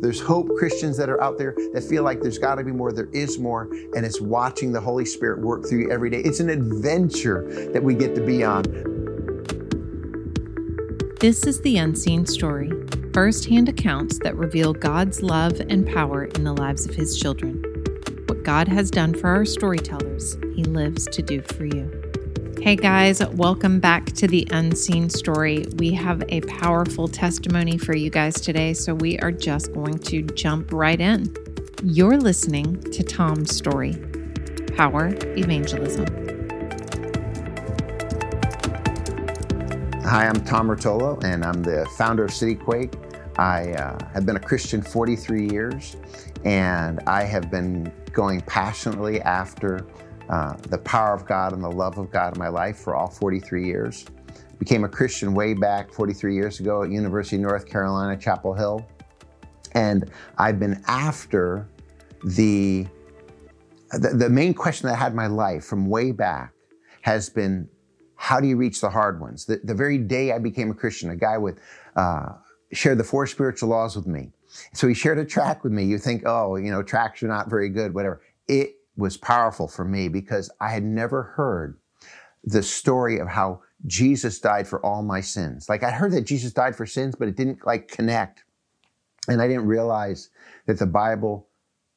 There's hope Christians that are out there that feel like there's got to be more. There is more. And it's watching the Holy Spirit work through you every day. It's an adventure that we get to be on. This is the Unseen Story firsthand accounts that reveal God's love and power in the lives of His children. What God has done for our storytellers, He lives to do for you. Hey guys, welcome back to the Unseen Story. We have a powerful testimony for you guys today, so we are just going to jump right in. You're listening to Tom's story Power Evangelism. Hi, I'm Tom Rotolo, and I'm the founder of CityQuake. I uh, have been a Christian 43 years, and I have been going passionately after uh, the power of God and the love of God in my life for all 43 years. Became a Christian way back 43 years ago at University of North Carolina, Chapel Hill. And I've been after the, the, the main question that I had in my life from way back has been, how do you reach the hard ones? The, the very day I became a Christian, a guy would uh, share the four spiritual laws with me. So he shared a track with me. You think, oh, you know, tracks are not very good, whatever. It was powerful for me because I had never heard the story of how Jesus died for all my sins. Like I heard that Jesus died for sins, but it didn't like connect. And I didn't realize that the Bible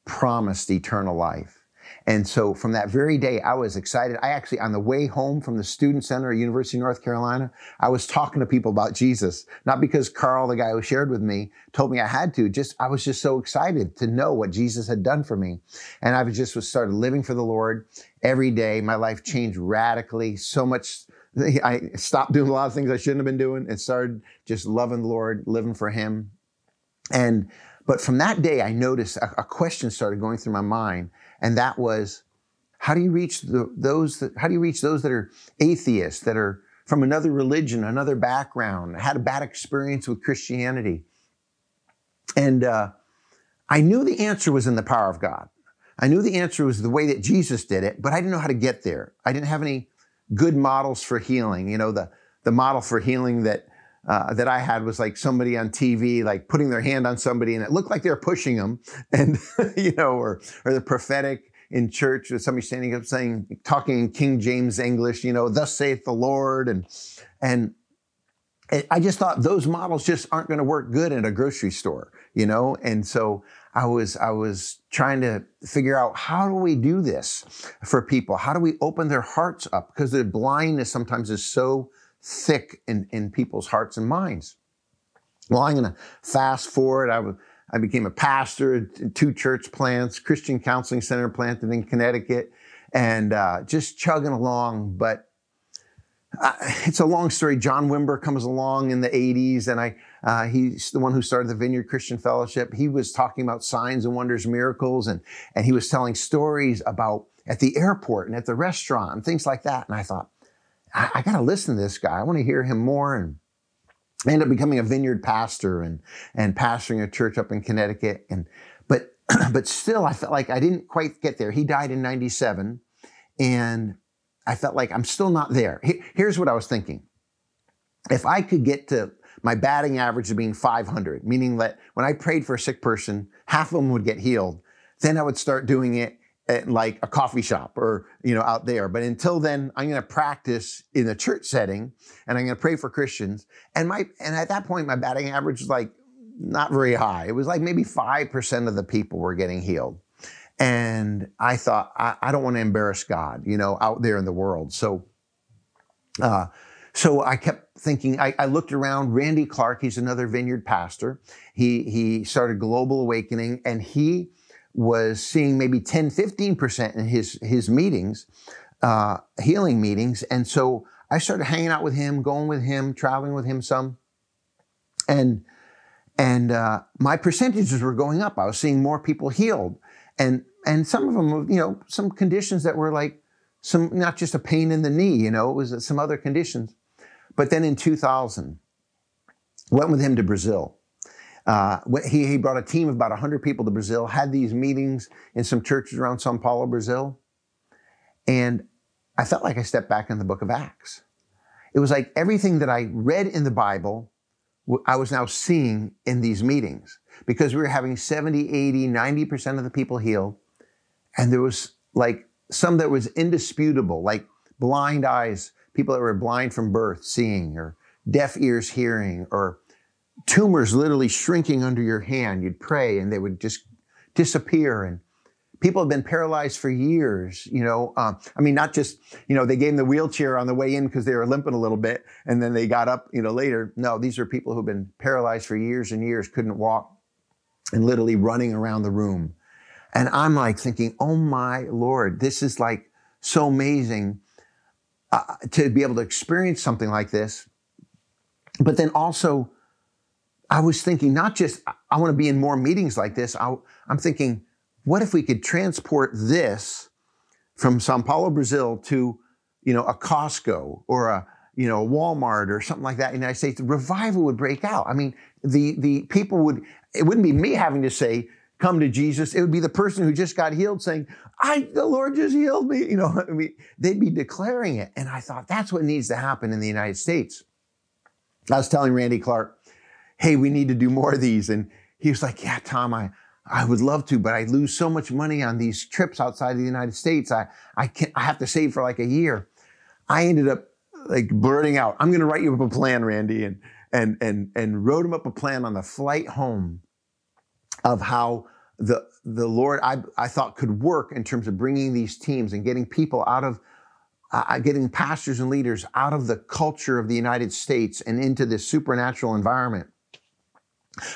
promised eternal life. And so from that very day, I was excited. I actually, on the way home from the Student Center at University of North Carolina, I was talking to people about Jesus. Not because Carl, the guy who shared with me, told me I had to. Just, I was just so excited to know what Jesus had done for me. And I just was started living for the Lord every day. My life changed radically. So much I stopped doing a lot of things I shouldn't have been doing and started just loving the Lord, living for Him. And, but from that day, I noticed a, a question started going through my mind and that was how do you reach the, those that, how do you reach those that are atheists that are from another religion another background had a bad experience with christianity? And uh, i knew the answer was in the power of god. I knew the answer was the way that jesus did it but i didn't know how to get there. I didn't have any good models for healing. You know the, the model for healing that uh, that I had was like somebody on TV, like putting their hand on somebody, and it looked like they were pushing them, and you know, or or the prophetic in church with somebody standing up saying, talking in King James English, you know, "Thus saith the Lord," and and I just thought those models just aren't going to work good in a grocery store, you know, and so I was I was trying to figure out how do we do this for people? How do we open their hearts up? Because the blindness sometimes is so thick in, in people's hearts and minds. Well, I'm going to fast forward. I, was, I became a pastor at two church plants, Christian Counseling Center planted in Connecticut, and uh, just chugging along. But uh, it's a long story. John Wimber comes along in the 80s, and I, uh, he's the one who started the Vineyard Christian Fellowship. He was talking about signs and wonders, miracles, and, and he was telling stories about at the airport and at the restaurant and things like that. And I thought, I, I got to listen to this guy. I want to hear him more. And I ended up becoming a vineyard pastor and, and pastoring a church up in Connecticut. And, but, but still, I felt like I didn't quite get there. He died in 97 and I felt like I'm still not there. Here's what I was thinking. If I could get to my batting average of being 500, meaning that when I prayed for a sick person, half of them would get healed, then I would start doing it at like a coffee shop or you know out there. But until then i'm going to practice in a church setting and i'm going to pray for christians. And my and at that point my batting average was like not very high. It was like maybe 5% of the people were getting healed. And i thought i, I don't want to embarrass god you know out there in the world. So uh, so I kept thinking, I, I, looked around, Randy Clark, he's another vineyard pastor. He, he started Global Awakening and he was seeing maybe 10, 15% in his, his meetings, uh, healing meetings. And so I started hanging out with him, going with him, traveling with him some. And, and, uh, my percentages were going up. I was seeing more people healed. And, and some of them, you know, some conditions that were like some, not just a pain in the knee, you know, it was some other conditions. But then in 2000, went with him to Brazil uh, he, he brought a team of about 100 people to Brazil, had these meetings in some churches around Sao Paulo, Brazil. And I felt like I stepped back in the book of Acts. It was like everything that I read in the Bible I was now seeing in these meetings because we were having 70, 80, 90% of the people healed. And there was like some that was indisputable, like blind eyes, people that were blind from birth seeing, or deaf ears hearing, or tumors literally shrinking under your hand. You'd pray and they would just disappear. And people have been paralyzed for years. You know, um, I mean, not just you know they gave them the wheelchair on the way in because they were limping a little bit, and then they got up. You know, later. No, these are people who've been paralyzed for years and years, couldn't walk, and literally running around the room. And I'm like thinking, oh my lord, this is like so amazing uh, to be able to experience something like this. But then also, I was thinking not just I want to be in more meetings like this. I, I'm thinking what if we could transport this from Sao Paulo, Brazil to, you know, a Costco or a, you know, a Walmart or something like that in the United States, revival would break out. I mean, the, the people would, it wouldn't be me having to say, come to Jesus. It would be the person who just got healed saying, I, the Lord just healed me. You know, I mean, they'd be declaring it. And I thought that's what needs to happen in the United States. I was telling Randy Clark, hey, we need to do more of these. And he was like, yeah, Tom, I, I would love to, but I lose so much money on these trips outside of the United States. I, I can't, I have to save for like a year. I ended up like blurting out, I'm going to write you up a plan, Randy, and, and, and, and wrote him up a plan on the flight home of how the, the Lord I, I thought could work in terms of bringing these teams and getting people out of, uh, getting pastors and leaders out of the culture of the United States and into this supernatural environment.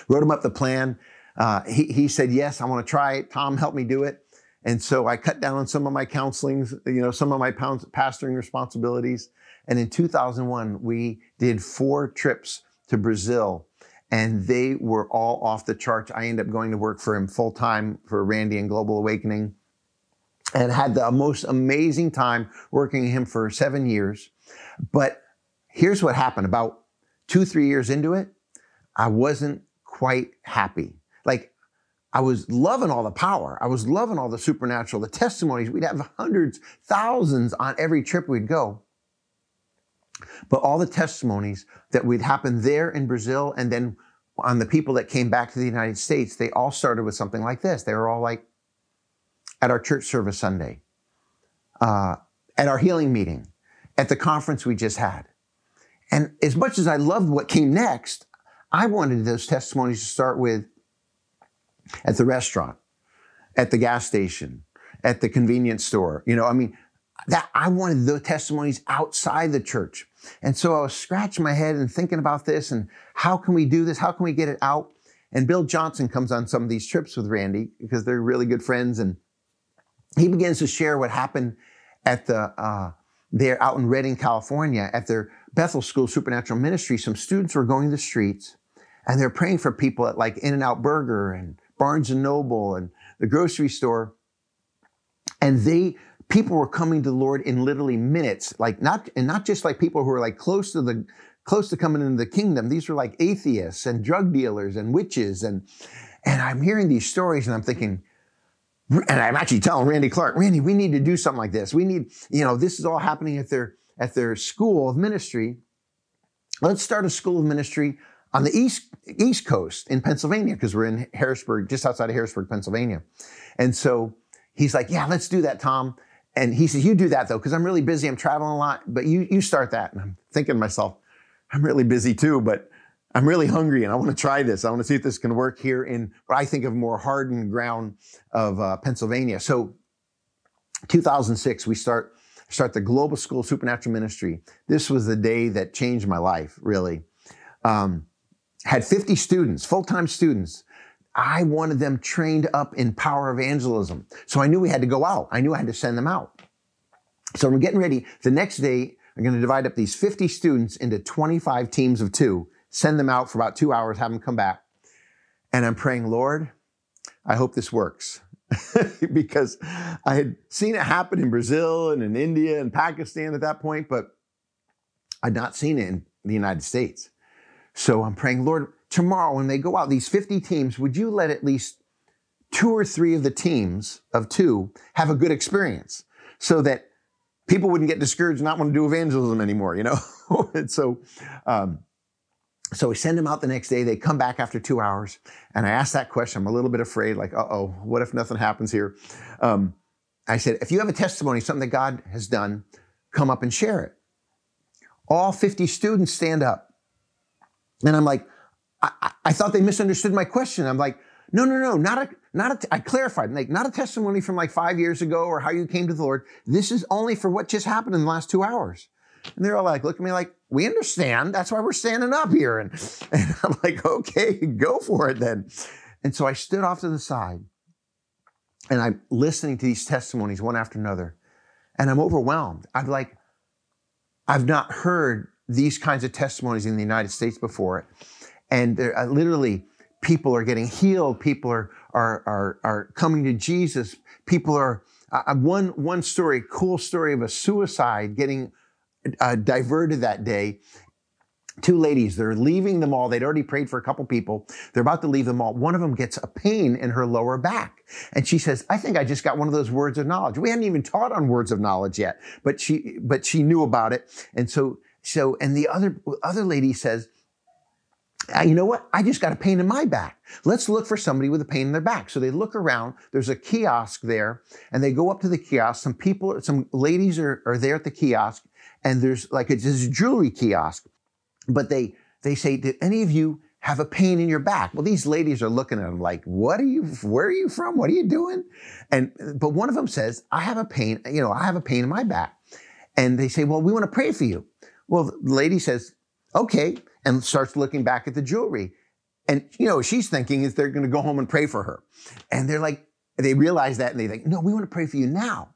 Wrote him up the plan uh, he, he said, yes, I want to try it. Tom, help me do it. And so I cut down on some of my counselings, you know, some of my pastoring responsibilities. And in 2001, we did four trips to Brazil and they were all off the charts. I ended up going to work for him full time for Randy and Global Awakening and had the most amazing time working him for seven years. But here's what happened about two, three years into it, I wasn't quite happy. Like I was loving all the power. I was loving all the supernatural, the testimonies. We'd have hundreds, thousands on every trip we'd go. But all the testimonies that would happen there in Brazil and then on the people that came back to the United States, they all started with something like this. They were all like, at our church service Sunday, uh, at our healing meeting, at the conference we just had. And as much as I loved what came next, I wanted those testimonies to start with at the restaurant, at the gas station, at the convenience store. You know, I mean, that I wanted the testimonies outside the church. And so I was scratching my head and thinking about this and how can we do this? How can we get it out? And Bill Johnson comes on some of these trips with Randy because they're really good friends. And he begins to share what happened at the, uh, there out in Redding, California at their Bethel School Supernatural Ministry. Some students were going the streets and they're praying for people at like In-N-Out Burger and Barnes and Noble and the grocery store. And they, people were coming to the Lord in literally minutes, like not, and not just like people who are like close to the, close to coming into the kingdom. These were like atheists and drug dealers and witches. And, and I'm hearing these stories and I'm thinking, and I'm actually telling Randy Clark, Randy, we need to do something like this. We need, you know, this is all happening at their, at their school of ministry. Let's start a school of ministry on the east east coast in Pennsylvania because we're in Harrisburg, just outside of Harrisburg, Pennsylvania. And so he's like, "Yeah, let's do that, Tom." And he says, "You do that though, because I'm really busy. I'm traveling a lot. But you you start that." And I'm thinking to myself, "I'm really busy too, but I'm really hungry and I want to try this. I want to see if this can work here in what I think of more hardened ground of uh, Pennsylvania." So, 2006, we start start the Global School Supernatural Ministry. This was the day that changed my life, really. Um, had 50 students, full-time students. I wanted them trained up in power evangelism. So I knew we had to go out. I knew I had to send them out. So we're getting ready. The next day, I'm going to divide up these 50 students into 25 teams of two, send them out for about two hours, have them come back. And I'm praying, Lord, I hope this works. because I had seen it happen in Brazil and in India and Pakistan at that point, but I'd not seen it in the United States. So I'm praying, Lord, tomorrow when they go out, these 50 teams, would you let at least two or three of the teams of two have a good experience so that people wouldn't get discouraged and not want to do evangelism anymore, you know? and so, um, so we send them out the next day. They come back after two hours, and I ask that question. I'm a little bit afraid, like, uh oh, what if nothing happens here? Um, I said, if you have a testimony, something that God has done, come up and share it. All 50 students stand up. And I'm like, I, I thought they misunderstood my question. I'm like, no, no, no, not a, not a, I clarified, like, not a testimony from like five years ago or how you came to the Lord. This is only for what just happened in the last two hours. And they're all like, look at me like, we understand. That's why we're standing up here. And, and I'm like, okay, go for it then. And so I stood off to the side and I'm listening to these testimonies one after another. And I'm overwhelmed. I'm like, I've not heard these kinds of testimonies in the United States before. And there uh, literally people are getting healed. People are, are, are, are coming to Jesus. People are, uh, uh one, one story, cool story of a suicide getting uh, diverted that day. Two ladies, they're leaving the mall. They'd already prayed for a couple people. They're about to leave the mall. One of them gets a pain in her lower back. And she says, I think I just got one of those words of knowledge. We hadn't even taught on words of knowledge yet, but she, but she knew about it. And so, so, and the other, other lady says, uh, you know what? I just got a pain in my back. Let's look for somebody with a pain in their back. So they look around. There's a kiosk there and they go up to the kiosk. Some people, some ladies are, are there at the kiosk and there's like a, this jewelry kiosk, but they, they say, did any of you have a pain in your back? Well, these ladies are looking at them like, what are you, where are you from? What are you doing? And, but one of them says, I have a pain, you know, I have a pain in my back. And they say, well, we want to pray for you. Well, the lady says, okay, and starts looking back at the jewelry. And, you know, she's thinking is they're going to go home and pray for her. And they're like, they realize that and they think, no, we want to pray for you now.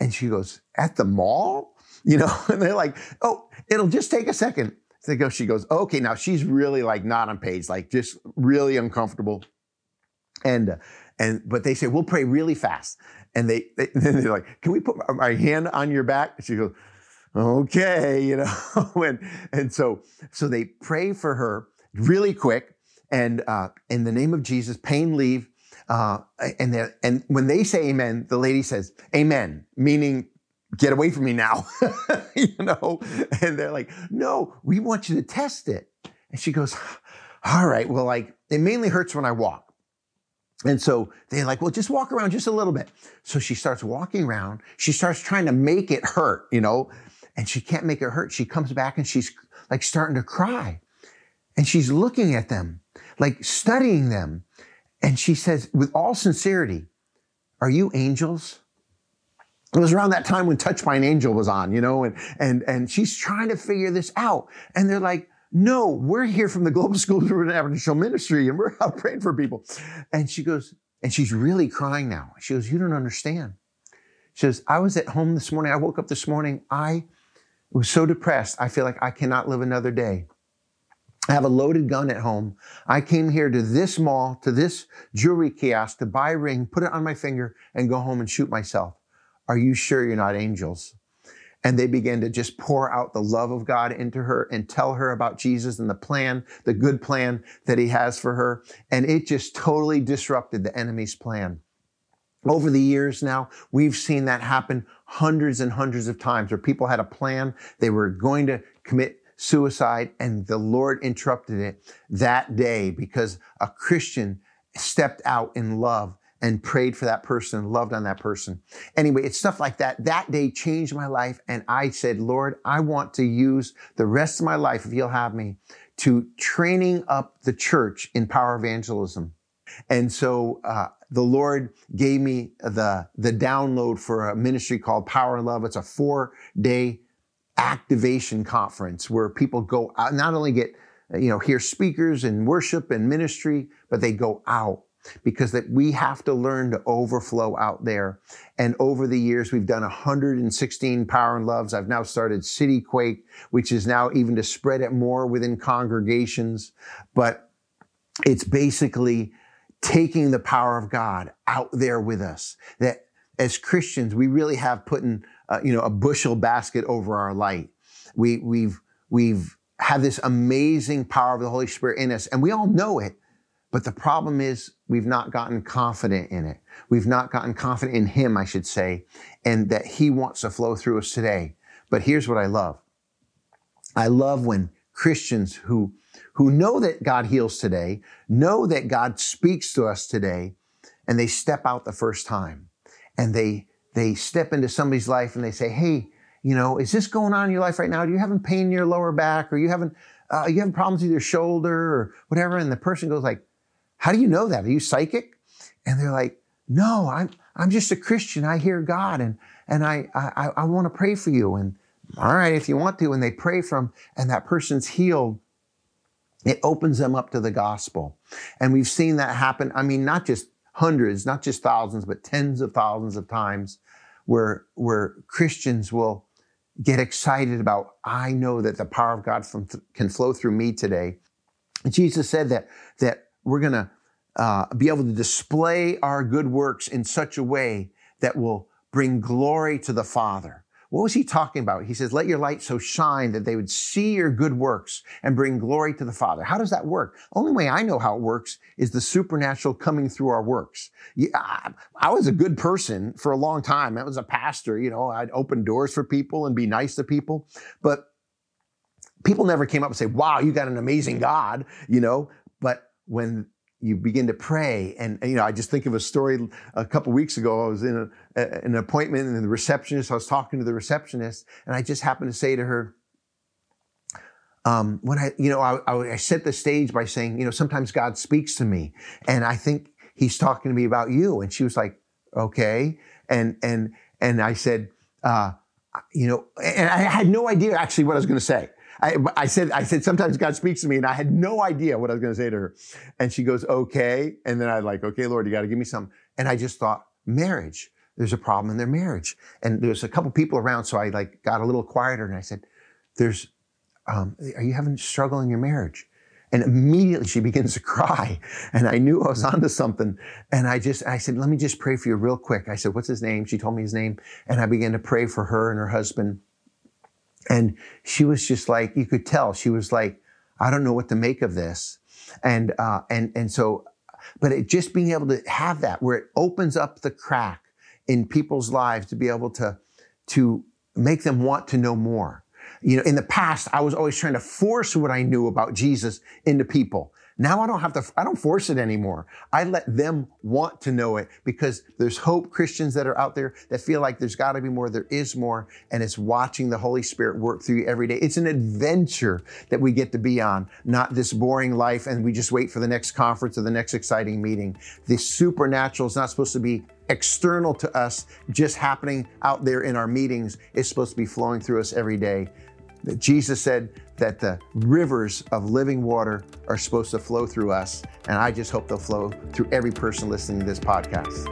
And she goes, at the mall? You know, and they're like, oh, it'll just take a second. So they go, she goes, okay, now she's really like not on page, like just really uncomfortable. And, uh, and, but they say, we'll pray really fast. And they, they then they're like, can we put my hand on your back? And she goes, okay, you know, and, and so, so they pray for her really quick. And, uh, in the name of Jesus, pain leave. Uh, and, and when they say amen, the lady says amen, meaning get away from me now, you know? And they're like, no, we want you to test it. And she goes, all right, well, like, it mainly hurts when I walk. And so they're like, well, just walk around just a little bit. So she starts walking around. She starts trying to make it hurt, you know, and she can't make it hurt. She comes back and she's like starting to cry. And she's looking at them, like studying them. And she says, with all sincerity, are you angels? It was around that time when Touch by an Angel was on, you know, and, and, and she's trying to figure this out. And they're like, no, we're here from the Global School of International Ministry and we're out praying for people. And she goes, and she's really crying now. She goes, you don't understand. She says, I was at home this morning. I woke up this morning. I was so depressed. I feel like I cannot live another day. I have a loaded gun at home. I came here to this mall, to this jewelry kiosk to buy a ring, put it on my finger and go home and shoot myself. Are you sure you're not angels? And they began to just pour out the love of God into her and tell her about Jesus and the plan, the good plan that he has for her. And it just totally disrupted the enemy's plan. Over the years now, we've seen that happen hundreds and hundreds of times where people had a plan. They were going to commit suicide and the Lord interrupted it that day because a Christian stepped out in love and prayed for that person, loved on that person. Anyway, it's stuff like that. That day changed my life. And I said, Lord, I want to use the rest of my life, if you'll have me, to training up the church in power evangelism. And so, uh, the Lord gave me the, the download for a ministry called Power and Love. It's a four day activation conference where people go out, not only get, you know, hear speakers and worship and ministry, but they go out because that we have to learn to overflow out there. And over the years, we've done 116 Power and Loves. I've now started City Quake, which is now even to spread it more within congregations. But it's basically taking the power of God out there with us. That as Christians, we really have put in, uh, you know, a bushel basket over our light. We, we've, we've had this amazing power of the Holy Spirit in us, and we all know it but the problem is we've not gotten confident in it. We've not gotten confident in Him, I should say, and that He wants to flow through us today. But here's what I love. I love when Christians who, who know that God heals today, know that God speaks to us today, and they step out the first time and they they step into somebody's life and they say, "Hey, you know, is this going on in your life right now? Do you having pain in your lower back, or you having uh, you having problems with your shoulder, or whatever?" And the person goes like, "How do you know that? Are you psychic?" And they're like, "No, I'm I'm just a Christian. I hear God, and and I I, I want to pray for you." And all right, if you want to, and they pray from, and that person's healed. It opens them up to the gospel. And we've seen that happen. I mean, not just hundreds, not just thousands, but tens of thousands of times where, where Christians will get excited about, I know that the power of God from, can flow through me today. Jesus said that, that we're going to uh, be able to display our good works in such a way that will bring glory to the Father. What was he talking about? He says, let your light so shine that they would see your good works and bring glory to the Father. How does that work? Only way I know how it works is the supernatural coming through our works. I, was a good person for a long time. I was a pastor, you know, I'd open doors for people and be nice to people. But people never came up and say, wow, you got an amazing God, you know, but when you begin to pray. And, you know, I just think of a story a couple weeks ago. I was in a, a, an appointment and the receptionist, I was talking to the receptionist and I just happened to say to her, um, when I, you know, I, I, I set the stage by saying, you know, sometimes God speaks to me and I think he's talking to me about you. And she was like, okay. And, and, and I said, uh, you know, and I had no idea actually what I was going to say. I, I said, I said, sometimes God speaks to me and I had no idea what I was going to say to her. And she goes, okay. And then I like, okay, Lord, you got to give me some. And I just thought marriage. There's a problem in their marriage. And there's a couple people around. So I like got a little quieter and I said, there's, um, are you having struggle in your marriage? And immediately she begins to cry. And I knew I was onto something. And I just, I said, let me just pray for you real quick. I said, what's his name? She told me his name. And I began to pray for her and her husband. And she was just like, you could tell she was like, I don't know what to make of this. And, uh, and, and so, but it just being able to have that where it opens up the crack in people's lives to be able to, to make them want to know more. You know, in the past, I was always trying to force what I knew about Jesus into people. Now I don't have to, I don't force it anymore. I let them want to know it because there's hope Christians that are out there that feel like there's got to be more. There is more. And it's watching the Holy Spirit work through you every day. It's an adventure that we get to be on, not this boring life and we just wait for the next conference or the next exciting meeting. The supernatural is not supposed to be external to us, just happening out there in our meetings. It's supposed to be flowing through us every day. Jesus said that the rivers of living water are supposed to flow through us, and I just hope they'll flow through every person listening to this podcast.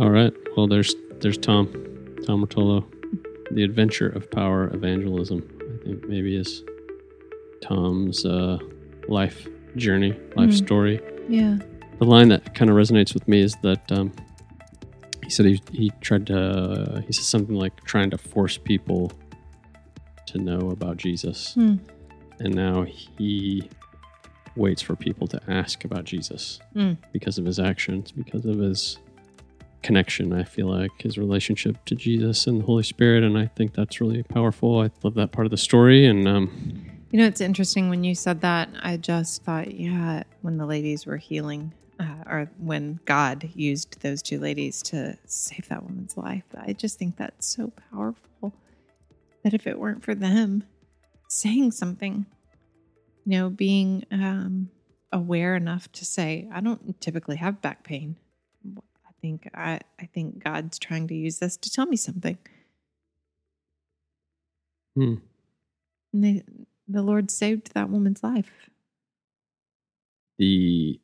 All right. Well, there's there's Tom, Tom Rotolo, the adventure of power evangelism. I think maybe is Tom's uh, life journey, life mm. story. Yeah. The line that kind of resonates with me is that um, he said he, he tried to he said something like trying to force people to know about jesus. Mm. and now he waits for people to ask about jesus mm. because of his actions because of his connection i feel like his relationship to jesus and the holy spirit. And i think that's really powerful. I love that part of the story. And um, you know it's interesting when you said that. I just thought yeah when the ladies were healing uh, or when God used those two ladies to save that woman's life. I just think that's so powerful that if it weren't for them saying something, you know, being um, aware enough to say, I don't typically have back pain. I think I, I think God's trying to use this to tell me something. Hmm. And they, the Lord saved that woman's life. The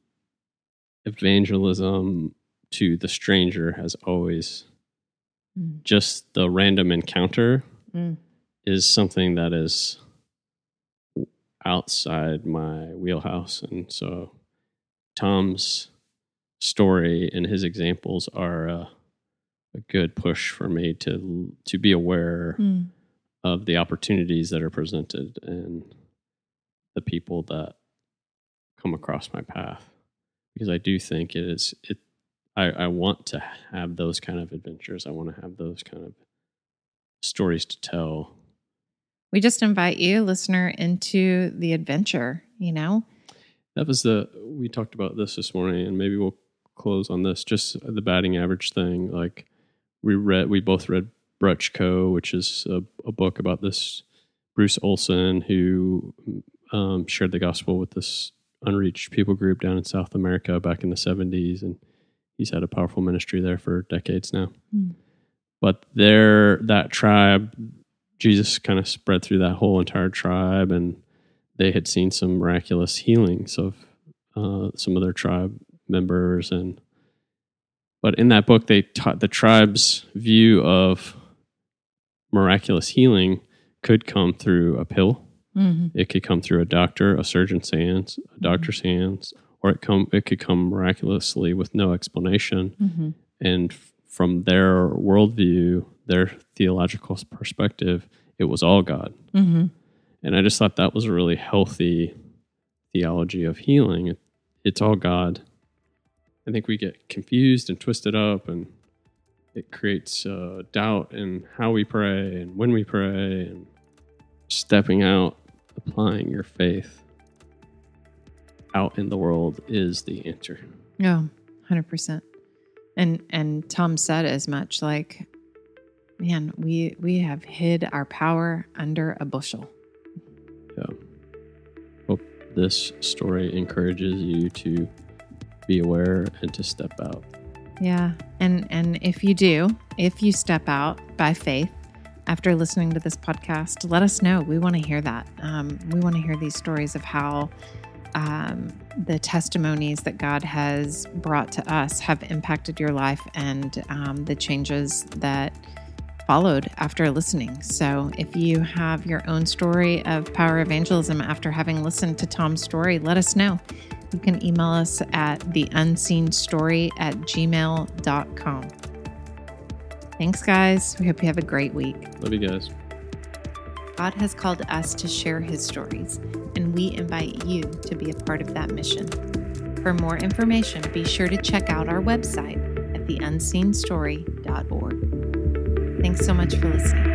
evangelism to the stranger has always mm. just the random encounter mm. is something that is outside my wheelhouse and so tom's story and his examples are a, a good push for me to to be aware mm. of the opportunities that are presented and the people that come across my path because I do think it is it. I, I want to have those kind of adventures. I want to have those kind of stories to tell we just invite you, listener, into the adventure, you know? That was the, we talked about this this morning, and maybe we'll close on this just the batting average thing. Like, we read, we both read Bruchko, which is a, a book about this Bruce Olson who um, shared the gospel with this unreached people group down in South America back in the 70s. And he's had a powerful ministry there for decades now. Mm. But there, that tribe, Jesus kind of spread through that whole entire tribe, and they had seen some miraculous healings of uh, some of their tribe members. And but in that book, they taught the tribe's view of miraculous healing could come through a pill. Mm-hmm. It could come through a doctor, a surgeon's hands, a doctor's mm-hmm. hands, or it come it could come miraculously with no explanation. Mm-hmm. And from their worldview, their theological perspective, it was all God. Mm-hmm. And I just thought that was a really healthy theology of healing. It, it's all God. I think we get confused and twisted up, and it creates uh, doubt in how we pray and when we pray, and stepping out, applying your faith out in the world is the answer. Yeah, hundred percent. And and Tom said as much like, man, we we have hid our power under a bushel. Yeah. Hope this story encourages you to be aware and to step out. Yeah. And and if you do, if you step out by faith after listening to this podcast, let us know. We want to hear that. Um, we want to hear these stories of how um, the testimonies that God has brought to us have impacted your life and um, the changes that followed after listening. So, if you have your own story of power evangelism after having listened to Tom's story, let us know. You can email us at theunseenstory at gmail.com. Thanks, guys. We hope you have a great week. Love you guys. God has called us to share his stories, and we invite you to be a part of that mission. For more information, be sure to check out our website at theunseenstory.org. Thanks so much for listening.